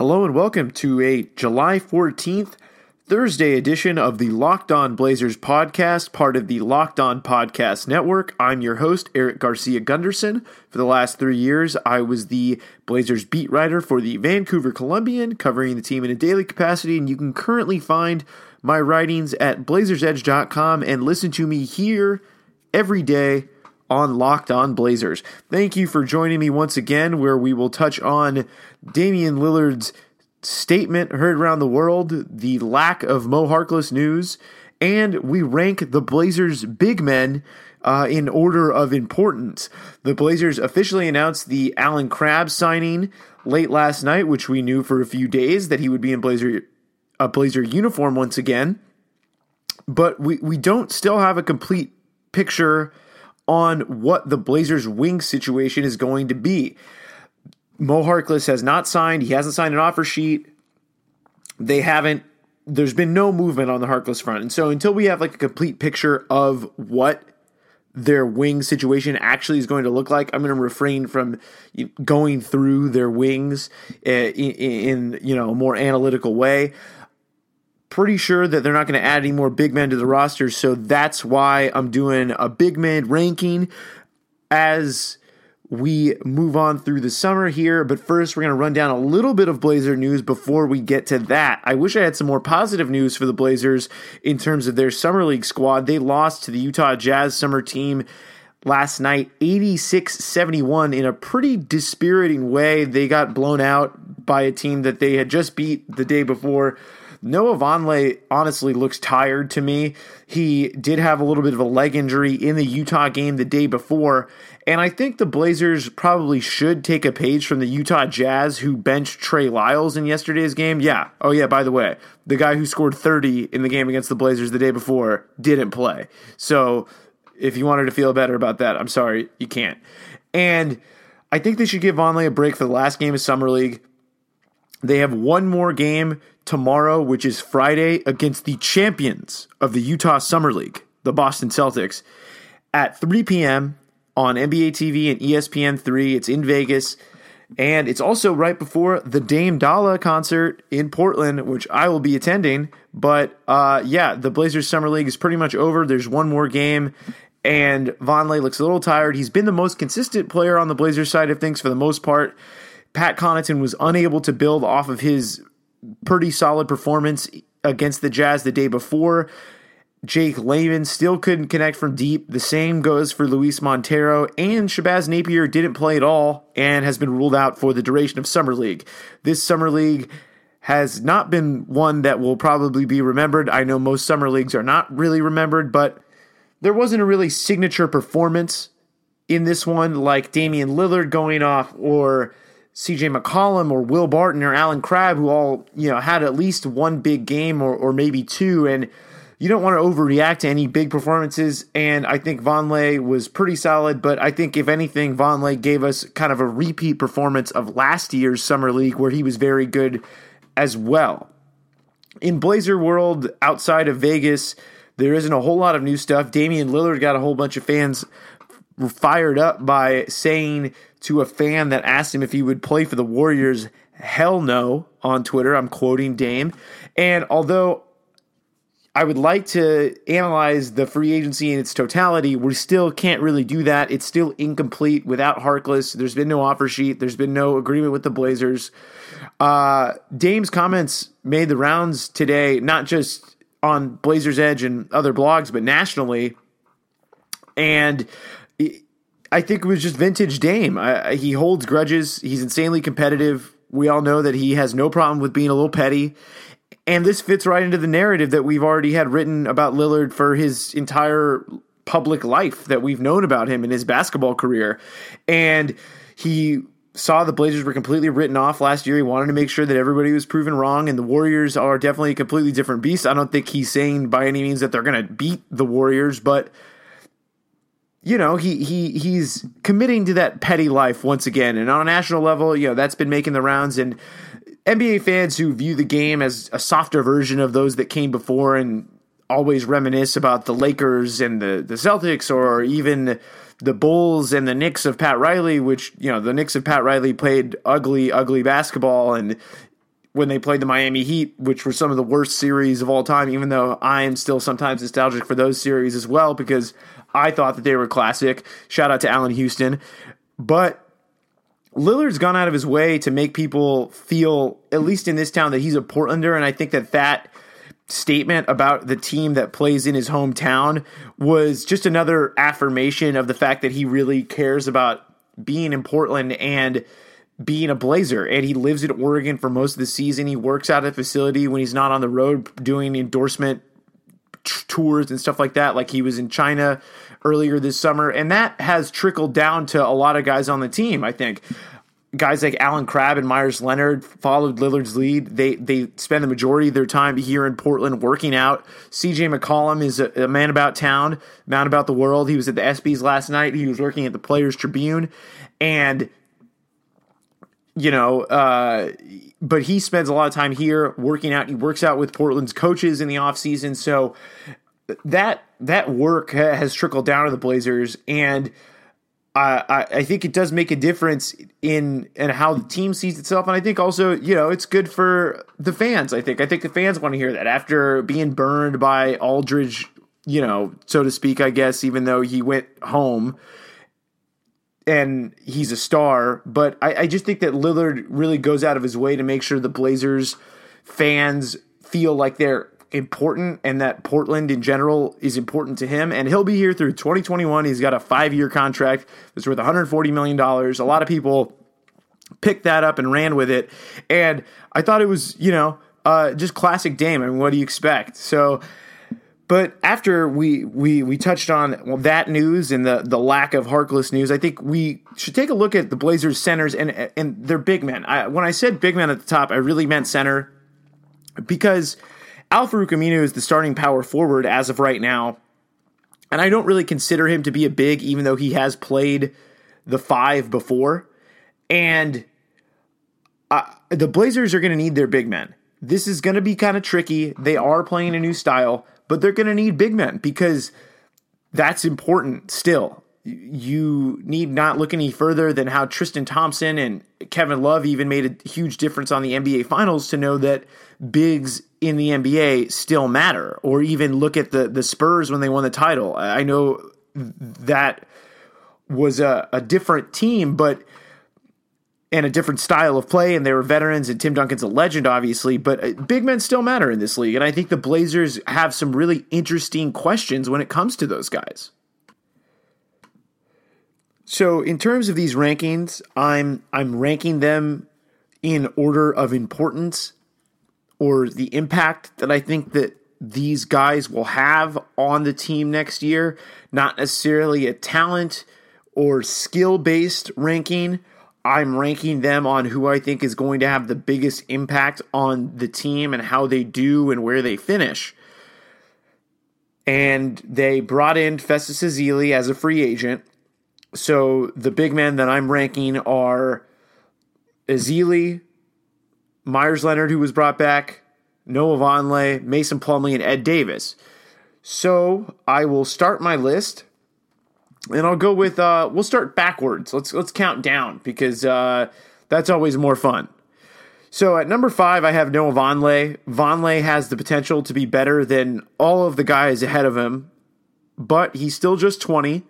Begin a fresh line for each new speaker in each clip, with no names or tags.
Hello and welcome to a July 14th, Thursday edition of the Locked On Blazers podcast, part of the Locked On Podcast Network. I'm your host, Erik Garcia Gundersen. For the last three years, I was the Blazers beat writer for the Vancouver Columbian, covering the team in a daily capacity, and you can currently find my writings at blazersedge.com and listen to me here every day on Locked On Blazers. Thank you for joining me once again, where we will touch on Damian Lillard's statement heard around the world, the lack of Mo Harkless news, and we rank the Blazers' big men uh, in order of importance. The Blazers officially announced the Allen Crabbe signing late last night, which we knew for a few days that he would be in Blazer a Blazer uniform once again. But we, we don't still have a complete picture on what the Blazers' wing situation is going to be. Mo Harkless has not signed. He hasn't signed an offer sheet. They haven't. There's been no movement on the Harkless front, and so until we have like a complete picture of what their wing situation actually is going to look like, I'm going to refrain from going through their wings eh, in, in you know a more analytical way. Pretty sure that they're not going to add any more big men to the roster, so that's why I'm doing a big man ranking as we move on through the summer here. But first, we're going to run down a little bit of Blazer news before we get to that. I wish I had some more positive news for the Blazers in terms of their Summer League squad. They lost to the Utah Jazz summer team last night 86 71 in a pretty dispiriting way. They got blown out by a team that they had just beat the day before. Noah Vonleh honestly looks tired to me. He did have a little bit of a leg injury in the Utah game the day before, and I think the Blazers probably should take a page from the Utah Jazz, who benched Trey Lyles in yesterday's game. Yeah. Oh, yeah, by the way, the guy who scored 30 in the game against the Blazers the day before didn't play. So if you wanted to feel better about that, I'm sorry, you can't. And I think they should give Vonleh a break for the last game of Summer League. They have one more game tomorrow, which is Friday, against the champions of the Utah Summer League, the Boston Celtics, at 3 p.m on NBA TV and ESPN3. It's in Vegas. And it's also right before the Dame Dolla concert in Portland, which I will be attending. But uh, yeah, the Blazers Summer League is pretty much over. There's one more game, and Vonleh looks a little tired. He's been the most consistent player on the Blazers side of things for the most part. Pat Connaughton was unable to build off of his pretty solid performance against the Jazz the day before. Jake Layman still couldn't connect from deep. The same goes for Luis Montero, and Shabazz Napier didn't play at all and has been ruled out for the duration of Summer League. This Summer League has not been one that will probably be remembered. I know most Summer Leagues are not really remembered, but there wasn't a really signature performance in this one like Damian Lillard going off or CJ McCollum or Will Barton or Allen Crabbe, who all, you know, had at least one big game or, or maybe two. And you don't want to overreact to any big performances. And I think Vonleh was pretty solid, but I think if anything, Vonleh gave us kind of a repeat performance of last year's summer league where he was very good as well. In Blazer World, outside of Vegas, there isn't a whole lot of new stuff. Damian Lillard got a whole bunch of fans fired up by saying to a fan that asked him if he would play for the Warriors, hell no, on Twitter. I'm quoting Dame. And although I would like to analyze the free agency in its totality. We still can't really do that. It's still incomplete without Harkless. There's been no offer sheet. There's been no agreement with the Blazers. Uh, Dame's comments made the rounds today, not just on Blazers Edge and other blogs, but nationally. And I think it was just vintage Dame. I, he holds grudges. He's insanely competitive. We all know that he has no problem with being a little petty. And this fits right into the narrative that we've already had written about Lillard for his entire public life that we've known about him in his basketball career. And he saw the Blazers were completely written off last year. He wanted to make sure that everybody was proven wrong, and the Warriors are definitely a completely different beast. I don't think he's saying by any means that they're going to beat the Warriors, but you know he he he's committing to that petty life once again, and on a national level, you know that's been making the rounds. And NBA fans who view the game as a softer version of those that came before and always reminisce about the Lakers and the, the Celtics or even the Bulls and the Knicks of Pat Riley, which, you know, the Knicks of Pat Riley played ugly, ugly basketball. And when they played the Miami Heat, which were some of the worst series of all time, even though I am still sometimes nostalgic for those series as well because I thought that they were classic. Shout out to Allan Houston. But Lillard's gone out of his way to make people feel, at least in this town, that he's a Portlander. And I think that that statement about the team that plays in his hometown was just another affirmation of the fact that he really cares about being in Portland and being a Blazer. And he lives in Oregon for most of the season. He works out at a facility when he's not on the road doing endorsement tours and stuff like that, like he was in China earlier this summer. And that has trickled down to a lot of guys on the team, I think guys like Allen Crabbe and Meyers Leonard followed Lillard's lead. They they spend the majority of their time here in Portland working out. CJ McCollum is a, a, man about town, man about the world. He was at the ESPYS last night. He was working at the Players Tribune, and you know, uh, but he spends a lot of time here working out. He works out with Portland's coaches in the off season, so that that work has trickled down to the Blazers and I, I think it does make a difference in in how the team sees itself, and I think also you know it's good for the fans. I think I think the fans want to hear that after being burned by Aldridge, you know, so to speak. I guess even though he went home and he's a star, but I, I just think that Lillard really goes out of his way to make sure the Blazers fans feel like they're important and that Portland in general is important to him. And he'll be here through 2021. He's got a five year contract that's worth $140 million. A lot of people picked that up and ran with it. And I thought it was, you know, uh, just classic Dame. I mean, what do you expect? So, but after we we we touched on that news and the the lack of Harkless news, I think we should take a look at the Blazers centers and and their big men. I, when I said big men at the top, I really meant center because Al-Farouq Aminu is the starting power forward as of right now. And I don't really consider him to be a big, even though he has played the five before. And uh, the Blazers are going to need their big men. This is going to be kind of tricky. They are playing a new style, but they're going to need big men because that's important still. You need not look any further than how Tristan Thompson and Kevin Love even made a huge difference on the NBA Finals to know that bigs in the NBA still matter, or even look at the the Spurs when they won the title. I know that was a, a different team, but and a different style of play, and they were veterans, and Tim Duncan's a legend, obviously, but uh, big men still matter in this league, and I think the Blazers have some really interesting questions when it comes to those guys. So, in terms of these rankings, I'm I'm ranking them in order of importance or the impact that I think that these guys will have on the team next year, not necessarily a talent or skill based ranking. I'm ranking them on who I think is going to have the biggest impact on the team and how they do and where they finish. And they brought in Festus Ezeli as a free agent. So the big men that I'm ranking are Ezeli, Meyers Leonard, who was brought back, Noah Vonleh, Mason Plumlee, and Ed Davis. So I will start my list, and I'll go with uh, we'll start backwards. Let's let's count down because uh, that's always more fun. So at number five, I have Noah Vonleh. Vonleh has the potential to be better than all of the guys ahead of him, but he's still just 20.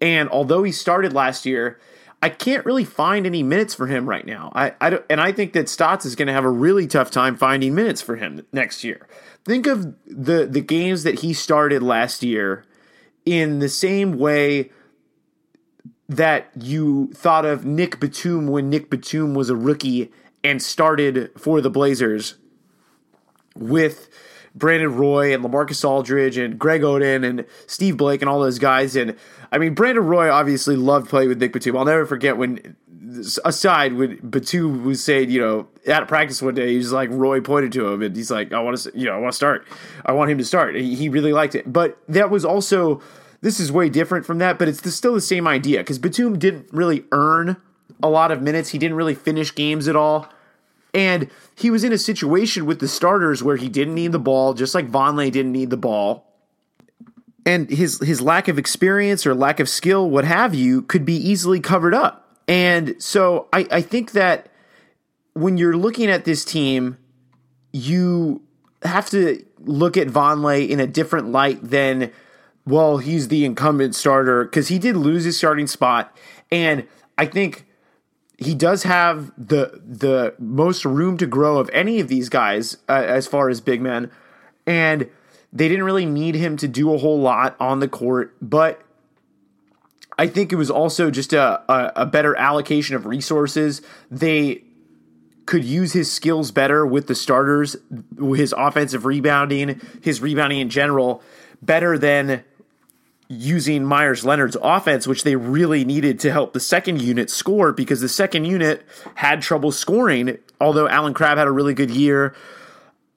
And although he started last year, I can't really find any minutes for him right now. I, I and I think that Stotts is going to have a really tough time finding minutes for him next year. Think of the the games that he started last year in the same way that you thought of Nick Batum when Nick Batum was a rookie and started for the Blazers with Brandon Roy and LaMarcus Aldridge and Greg Oden and Steve Blake and all those guys. And I mean, Brandon Roy obviously loved playing with Nick Batum. I'll never forget when, aside, when Batum was saying, you know, at practice one day, he's like, Roy pointed to him and he's like, I want to, you know, I want to start. I want him to start. He, he really liked it. But that was also, this is way different from that, but it's the, still the same idea because Batum didn't really earn a lot of minutes. He didn't really finish games at all. And he was in a situation with the starters where he didn't need the ball, just like Vonleh didn't need the ball. And his his lack of experience or lack of skill, what have you, could be easily covered up. And so I, I think that when you're looking at this team, you have to look at Vonleh in a different light than, well, he's the incumbent starter because he did lose his starting spot, and I think he does have the the most room to grow of any of these guys uh, as far as big men, and they didn't really need him to do a whole lot on the court, but I think it was also just a, a, a better allocation of resources. They could use his skills better with the starters, his offensive rebounding, his rebounding in general, better than using Meyers Leonard's offense, which they really needed to help the second unit score because the second unit had trouble scoring. Although Allen Crabbe had a really good year,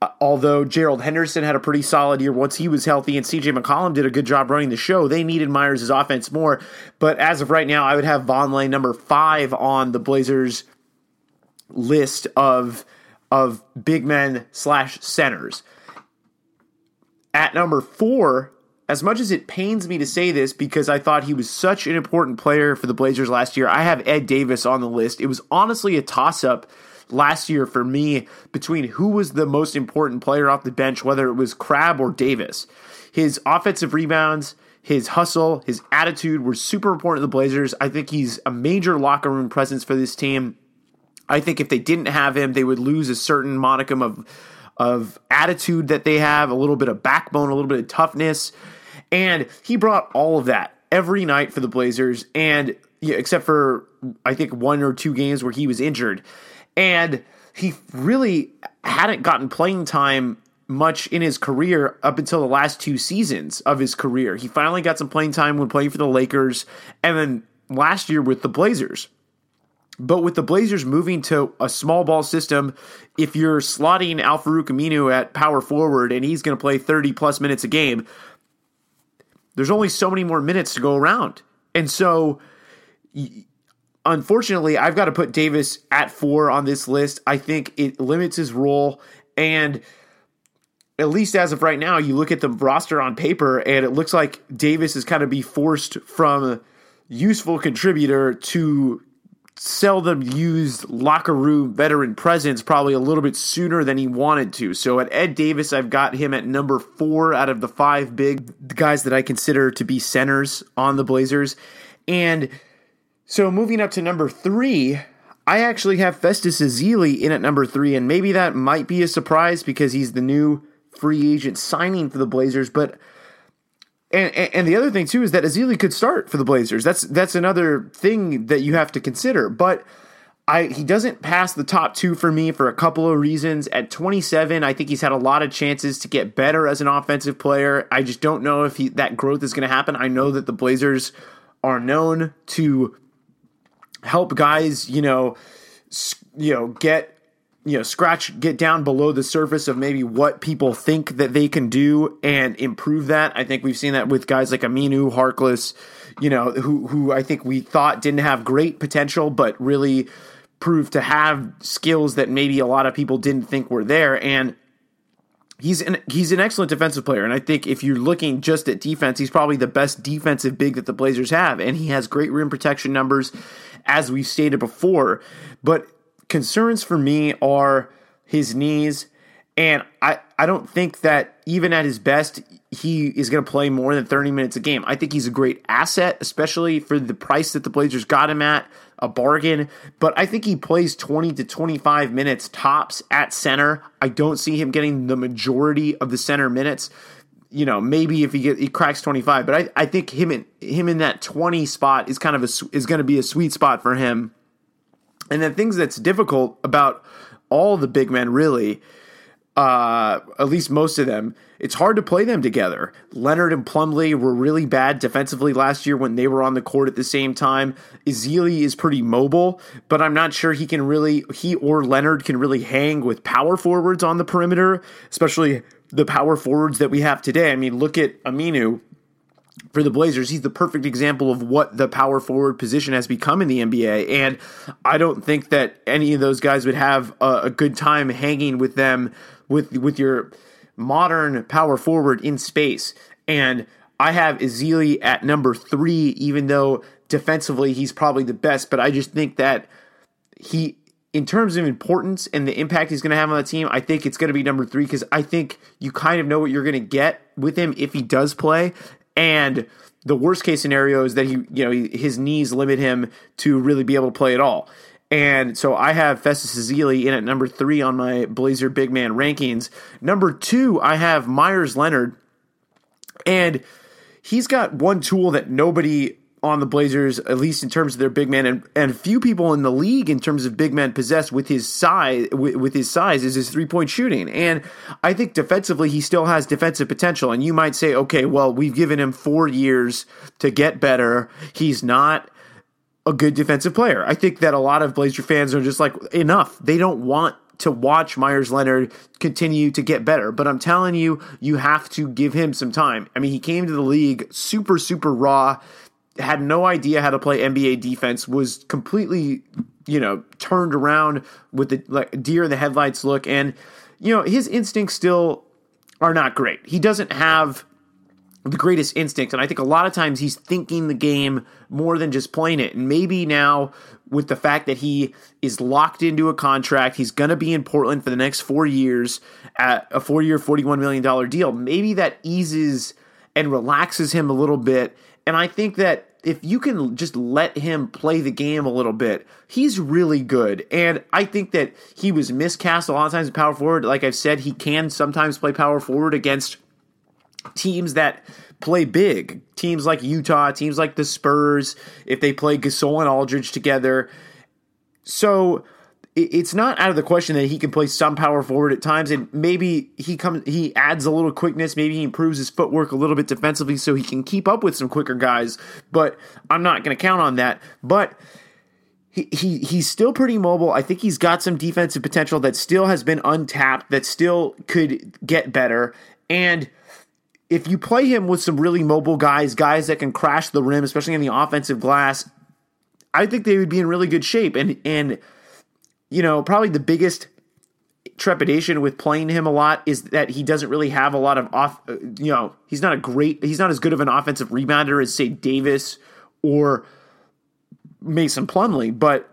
Uh, although Gerald Henderson had a pretty solid year once he was healthy, and CJ McCollum did a good job running the show, they needed Meyers' offense more. But as of right now, I would have Vonleh number five on the Blazers list of of big men slash centers. At number four, as much as it pains me to say this because I thought he was such an important player for the Blazers last year, I have Ed Davis on the list. It was honestly a toss up last year for me between who was the most important player off the bench, whether it was Crabbe or Davis. His offensive rebounds, his hustle, his attitude were super important to the Blazers. I think he's a major locker room presence for this team. I think if they didn't have him, they would lose a certain modicum of of attitude that they have, a little bit of backbone, a little bit of toughness. And he brought all of that every night for the Blazers and yeah, except for I think one or two games where he was injured. And he really hadn't gotten playing time much in his career up until the last two seasons of his career. He finally got some playing time when playing for the Lakers and then last year with the Blazers. But with the Blazers moving to a small ball system, if you're slotting Al Farouq Aminu at power forward and he's going to play 30 plus minutes a game, there's only so many more minutes to go around. And so unfortunately, I've got to put Davis at four on this list. I think it limits his role. And at least as of right now, you look at the roster on paper, and it looks like Davis is kind of be forced from a useful contributor to seldom used locker room veteran presence probably a little bit sooner than he wanted to. So at Ed Davis, I've got him at number four out of the five big guys that I consider to be centers on the Blazers. And so moving up to number three, I actually have Festus Ezeli in at number three, and maybe that might be a surprise because he's the new free agent signing for the Blazers. But and and the other thing too is that Ezeli could start for the Blazers. That's that's another thing that you have to consider. But I he doesn't pass the top two for me for a couple of reasons. At 27, I think he's had a lot of chances to get better as an offensive player. I just don't know if he, that growth is going to happen. I know that the Blazers are known to help guys, you know, you know, get you know, scratch get down below the surface of maybe what people think that they can do and improve that. I think we've seen that with guys like Aminu, Harkless, you know, who who I think we thought didn't have great potential but really proved to have skills that maybe a lot of people didn't think were there and he's an he's an excellent defensive player, and I think if you're looking just at defense, he's probably the best defensive big that the Blazers have, and he has great rim protection numbers, as we've stated before. But concerns for me are his knees, and I I don't think that even at his best he is going to play more than 30 minutes a game. I think he's a great asset, especially for the price that the Blazers got him at, a bargain. But I think he plays 20 to 25 minutes tops at center. I don't see him getting the majority of the center minutes. You know, maybe if he get, he cracks 25, but I, I think him in him in that 20 spot is kind of a is going to be a sweet spot for him. And the things that's difficult about all the big men really uh, at least most of them, it's hard to play them together. Leonard and Plumlee were really bad defensively last year when they were on the court at the same time. Ezeli is pretty mobile, but I'm not sure he can really, he or Leonard can really hang with power forwards on the perimeter, especially the power forwards that we have today. I mean, look at Aminu for the Blazers, he's the perfect example of what the power forward position has become in the NBA. And I don't think that any of those guys would have a, a good time hanging with them with with your modern power forward in space. And I have Ezeli at number three, even though defensively he's probably the best. But I just think that he in terms of importance and the impact he's going to have on the team, I think it's going to be number three because I think you kind of know what you're going to get with him if he does play. And the worst case scenario is that he, you know, his knees limit him to really be able to play at all. And so I have Festus Ezeli in at number three on my Blazer big man rankings. Number two, I have Meyers Leonard. And he's got one tool that nobody on the Blazers, at least in terms of their big man, and, and few people in the league in terms of big man possess with his size. With, with his size, is his three point shooting, and I think defensively he still has defensive potential. And you might say, okay, well we've given him four years to get better. He's not a good defensive player. I think that a lot of Blazer fans are just like enough. They don't want to watch Meyers Leonard continue to get better. But I'm telling you, you have to give him some time. I mean, he came to the league super, super raw had no idea how to play NBA defense, was completely, you know, turned around with the like deer in the headlights look, and you know his instincts still are not great. He doesn't have the greatest instinct. and I think a lot of times he's thinking the game more than just playing it. And maybe now with the fact that he is locked into a contract, he's going to be in Portland for the next four years at a four-year, forty-one million dollar deal. Maybe that eases and relaxes him a little bit and I think that if you can just let him play the game a little bit, he's really good. And I think that he was miscast a lot of times in power forward. Like I've said, he can sometimes play power forward against teams that play big. Teams like Utah, teams like the Spurs, if they play Gasol and Aldridge together. So it's not out of the question that he can play some power forward at times, and maybe he comes he adds a little quickness. Maybe he improves his footwork a little bit defensively, so he can keep up with some quicker guys. But I'm not going to count on that. But he, he he's still pretty mobile. I think he's got some defensive potential that still has been untapped. That still could get better. And if you play him with some really mobile guys, guys that can crash the rim, especially in the offensive glass, I think they would be in really good shape. And and you know, probably the biggest trepidation with playing him a lot is that he doesn't really have a lot of off uh, you know he's not a great he's not as good of an offensive rebounder as say Davis or Mason Plumlee but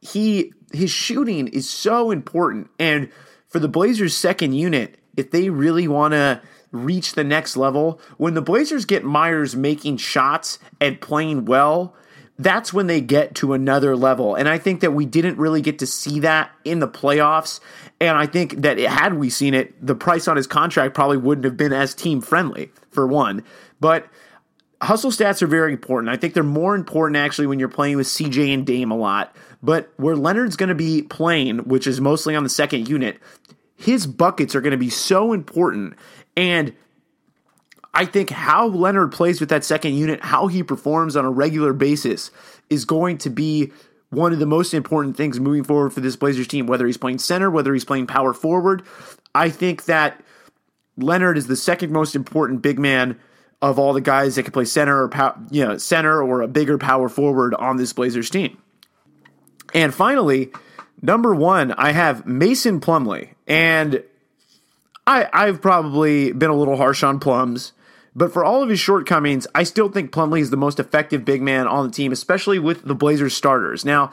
he his shooting is so important and for the Blazers second unit if they really want to reach the next level when the Blazers get Meyers making shots and playing well that's when they get to another level. And I think that we didn't really get to see that in the playoffs. And I think that had we seen it, the price on his contract probably wouldn't have been as team friendly, for one. But hustle stats are very important. I think they're more important actually when you're playing with CJ and Dame a lot. But where Leonard's going to be playing, which is mostly on the second unit, his buckets are going to be so important. And I think how Leonard plays with that second unit, how he performs on a regular basis, is going to be one of the most important things moving forward for this Blazers team, whether he's playing center, whether he's playing power forward. I think that Leonard is the second most important big man of all the guys that can play center or pow- you know center or a bigger power forward on this Blazers team. And finally, number one, I have Mason Plumlee, and I I've probably been a little harsh on Plums. But for all of his shortcomings, I still think Plumlee is the most effective big man on the team, especially with the Blazers starters. Now,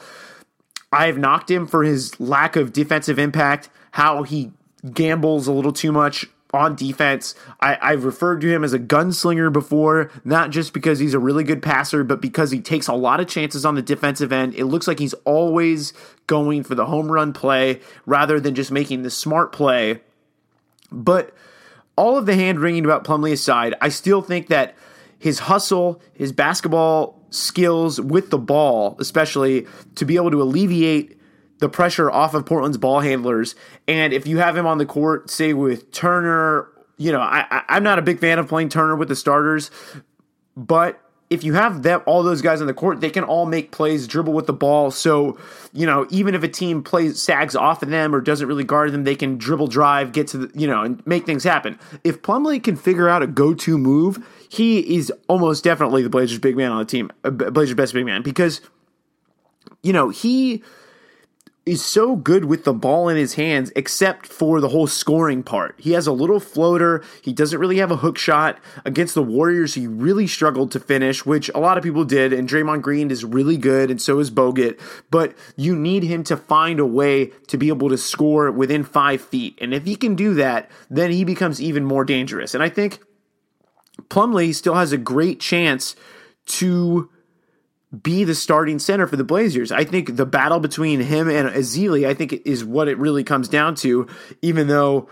I've knocked him for his lack of defensive impact, how he gambles a little too much on defense. I, have referred to him as a gunslinger before, not just because he's a really good passer, but because he takes a lot of chances on the defensive end. It looks like he's always going for the home run play rather than just making the smart play. But all of the hand wringing about Plumlee aside, I still think that his hustle, his basketball skills with the ball, especially to be able to alleviate the pressure off of Portland's ball handlers. And if you have him on the court, say with Turner, you know, I, I'm not a big fan of playing Turner with the starters, but if you have them all those guys on the court, they can all make plays, dribble with the ball. So, you know, even if a team plays sags off of them or doesn't really guard them, they can dribble drive, get to the, you know, and make things happen. If Plumlee can figure out a go-to move, he is almost definitely the Blazers' big man on the team, uh, Blazers' best big man because, you know, he is so good with the ball in his hands, except for the whole scoring part. He has a little floater. He doesn't really have a hook shot. Against the Warriors, he really struggled to finish, which a lot of people did. And Draymond Green is really good, and so is Bogut. But you need him to find a way to be able to score within five feet. And if he can do that, then he becomes even more dangerous. And I think Plumlee still has a great chance to be the starting center for the Blazers. I think the battle between him and Ezeli, I think, is what it really comes down to. Even though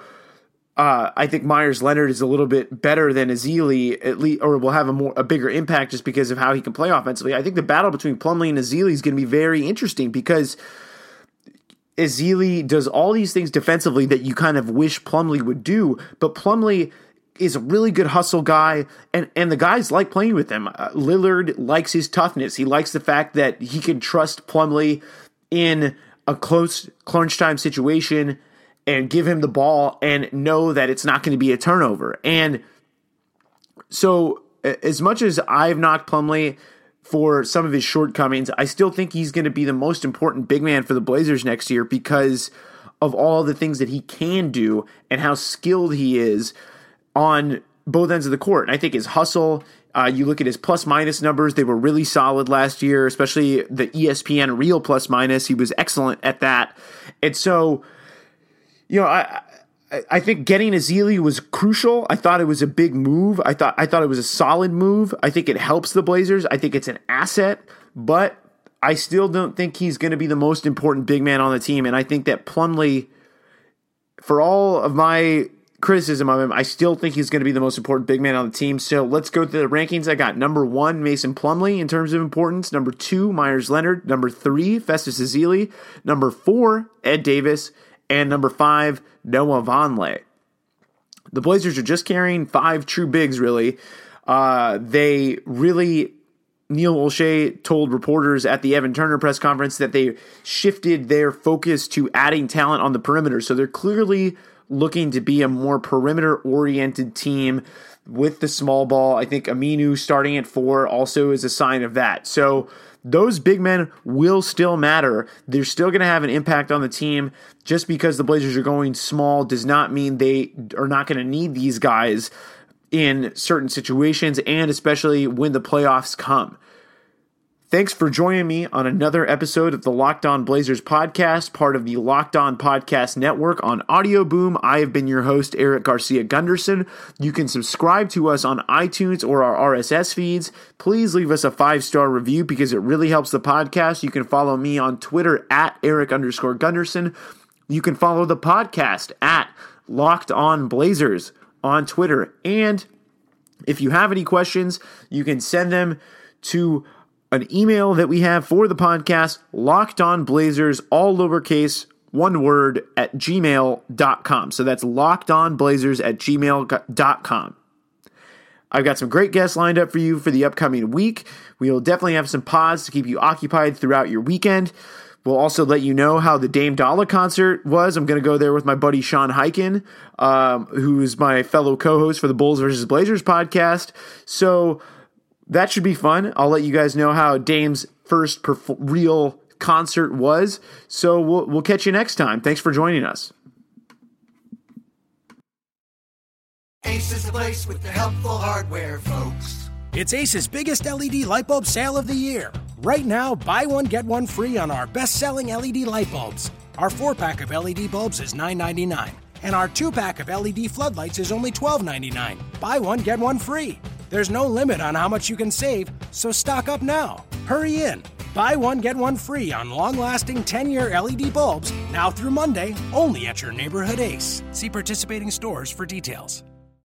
uh, I think Meyers Leonard is a little bit better than Ezeli, at least, or will have a more a bigger impact just because of how he can play offensively. I think the battle between Plumlee and Ezeli is going to be very interesting because. Ezeli does all these things defensively that you kind of wish Plumlee would do, but Plumlee is a really good hustle guy, and and the guys like playing with him. Uh, Lillard likes his toughness. He likes the fact that he can trust Plumlee in a close crunch time situation and give him the ball and know that it's not going to be a turnover. And so, as much as I've knocked Plumlee for some of his shortcomings, I still think he's going to be the most important big man for the Blazers next year because of all the things that he can do and how skilled he is on both ends of the court. And I think his hustle, uh, you look at his plus minus numbers, they were really solid last year, especially the ESPN real plus minus. He was excellent at that. And so, you know, I. I think getting Ezeli was crucial. I thought it was a big move. I thought I thought it was a solid move. I think it helps the Blazers. I think it's an asset, but I still don't think he's going to be the most important big man on the team. And I think that Plumlee, for all of my criticism of him, I still think he's going to be the most important big man on the team. So let's go to the rankings. I got number one, Mason Plumlee in terms of importance. Number two, Meyers Leonard. Number three, Festus Ezeli. Number four, Ed Davis. And number five, Noah Vonleh. The Blazers are just carrying five true bigs, really. Uh, they really Neil Olshey told reporters at the Evan Turner press conference that they shifted their focus to adding talent on the perimeter. So they're clearly looking to be a more perimeter oriented team with the small ball. I think Aminu starting at four also is a sign of that. So those big men will still matter. They're still going to have an impact on the team. Just because the Blazers are going small does not mean they are not going to need these guys in certain situations and especially when the playoffs come. Thanks for joining me on another episode of the Locked On Blazers podcast, part of the Locked On Podcast Network on Audio Boom. I have been your host, Erik Garcia Gundersen. You can subscribe to us on iTunes or our RSS feeds. Please leave us a five star review because it really helps the podcast. You can follow me on Twitter at Erik underscore Gundersen. You can follow the podcast at Locked On Blazers on Twitter. And if you have any questions, you can send them to an email that we have for the podcast, locked on blazers, all lowercase, one word at gmail.com. So that's locked on blazers at gmail.com. I've got some great guests lined up for you for the upcoming week. We will definitely have some pods to keep you occupied throughout your weekend. We'll also let you know how the Dame Dolla concert was. I'm going to go there with my buddy Sean Highkin, um, who's my fellow co host for the Bulls versus Blazers podcast. So, that should be fun. I'll let you guys know how Dame's first perf- real concert was. So we'll, we'll catch you next time. Thanks for joining us.
Ace is the place with the helpful hardware, folks.
It's Ace's biggest LED light bulb sale of the year. Right now, buy one, get one free on our best selling LED light bulbs. Our four pack of LED bulbs is $9.99, and our two pack of LED floodlights is only $12.99. Buy one, get one free. There's no limit on how much you can save, so stock up now. Hurry in. Buy one, get one free on long lasting 10 year LED bulbs now through Monday, only at your neighborhood Ace. See participating stores for details.